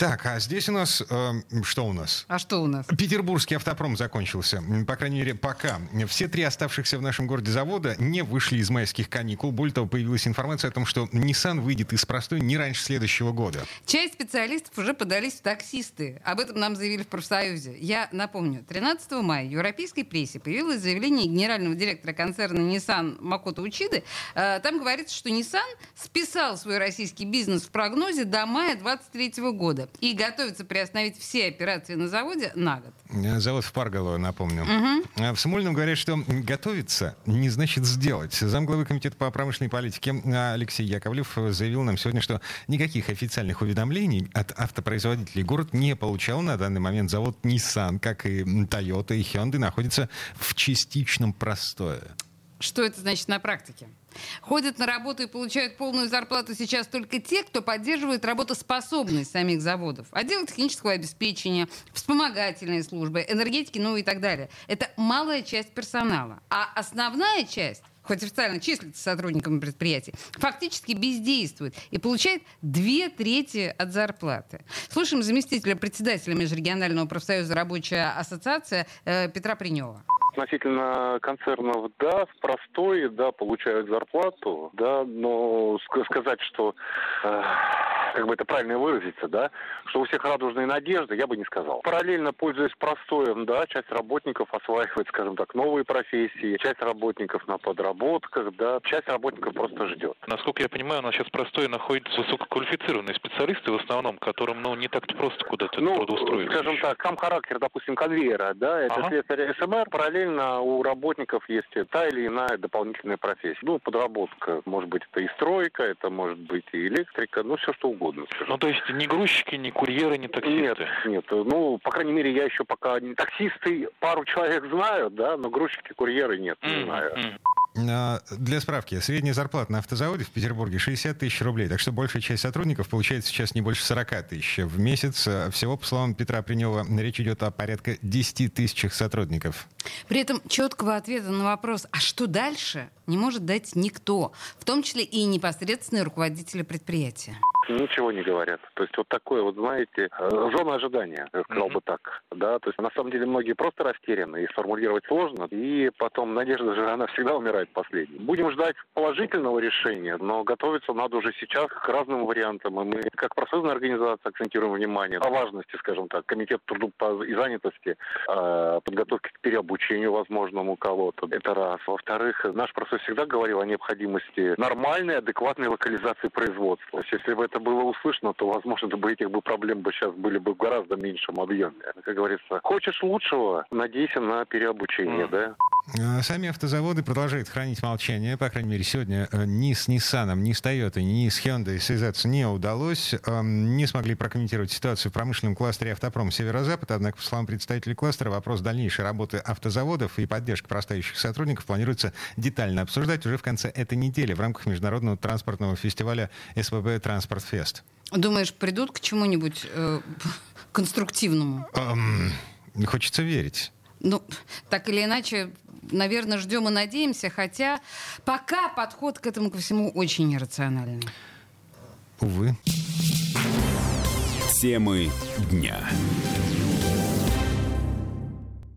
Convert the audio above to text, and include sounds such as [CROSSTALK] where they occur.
Так, а здесь у нас... э, что у нас? А что у нас? Петербургский автопром закончился. По крайней мере, пока. Все три оставшихся в нашем городе завода не вышли из майских каникул. Более того, появилась информация о том, что Nissan выйдет из простой не раньше следующего года. Часть специалистов уже подались в таксисты. Об этом нам заявили в профсоюзе. Я напомню, 13 мая в европейской прессе появилось заявление генерального директора концерна Nissan Макото Учиды. Э, Там говорится, что Nissan списал свой российский бизнес в прогнозе до мая 2023 года и готовится приостановить все операции на заводе на год. Э, Завод в Парголово, напомню. А В Смольном говорят, что готовиться не значит сделать. Замглавы Комитета по промышленной политике а, Алексей Яковлев заявил нам сегодня, что никаких официальных уведомлений от автопроизводителей город не получал. На данный момент завод Nissan, как и Toyota и Hyundai, находится в частичном простое. Что это значит на практике? Ходят на работу и получают полную зарплату сейчас только те, кто поддерживает работоспособность самих заводов. Отдел технического обеспечения, вспомогательные службы, энергетики, ну и так далее. Это малая часть персонала. А основная часть хоть официально числится сотрудниками предприятий, фактически бездействует и получает две трети от зарплаты. Слушаем заместителя председателя Межрегионального профсоюза «Рабочая ассоциация» э, Петра Принева. Относительно концернов, да, в простое, да, получают зарплату, да, но ск- сказать, что, э, как бы это правильно выразиться, да, что у всех радужные надежды, я бы не сказал. Параллельно, пользуясь простоем, да, часть работников осваивает, скажем так, новые профессии, часть работников на подработках, да, часть работников просто ждет. Насколько я понимаю, у нас сейчас простое находятся высококвалифицированные специалисты в основном, которым ну, не так просто куда-то Ну, трудоустроиться. скажем так, сам характер, допустим, конвейера, да, это Ага. слесарь СМР, параллельно у работников есть та или иная дополнительная профессия. Ну, подработка, может быть, это и стройка, это может быть и электрика, ну, все что угодно. Скажем. Ну, то есть ни грузчики, ни курьеры, ни таксисты. Нет, нет. Ну, по крайней мере, я еще пока... не- Таксисты пару человек знаю, да, но грузчики, курьеры нет, не Мгм, знаю. А, Для справки, средняя зарплата на автозаводе в Петербурге 60 тысяч рублей, так что большая часть сотрудников получает сейчас не больше 40 тысяч в месяц. А Всего, по словам Петра Принева, речь идет о порядка 10 тысячах сотрудников. При этом четкого ответа на вопрос, а что дальше, не может дать никто, в том числе и непосредственные руководители предприятия. Ничего не говорят. То есть вот такое вот, знаете, э, зона ожидания, я сказал Мгм. бы так. Да, то есть на самом деле многие просто растеряны и сформулировать сложно. И потом надежда же, она всегда умирает последней. Будем ждать положительного решения, но готовиться надо уже сейчас к разным вариантам. И мы, как профсоюзная организация, акцентируем внимание о важности, скажем так, комитет труду и занятости, э, подготовки к переобучению возможному кого-то. Это раз. Во-вторых, наш профсоюз всегда говорил о необходимости нормальной, адекватной локализации производства. То есть, если бы это было услышано, то, возможно, бы этих бы проблем бы сейчас были бы в гораздо меньшем объеме. Как говорится, хочешь лучшего, надейся на переобучение, Мгм. да? А Сами автозаводы продолжают хранить молчание. По крайней мере, сегодня э, ни с Nissan, ни с Toyota, ни с Hyundai связаться не удалось. Эм, Не смогли прокомментировать ситуацию в промышленном кластере «Автопром Северо-Запад». Однако, по словам представителей кластера, вопрос дальнейшей работы автозаводов и поддержки простающих сотрудников планируется детально обсуждать уже в конце этой недели в рамках международного транспортного фестиваля СВБ «Транспорт Фест». Думаешь, придут к чему-нибудь э, [LAUGHS] конструктивному? Эм, Хочется верить. Ну, так или иначе, наверное, ждем и надеемся, хотя пока подход к этому ко всему очень иррациональный. Увы. Темы дня.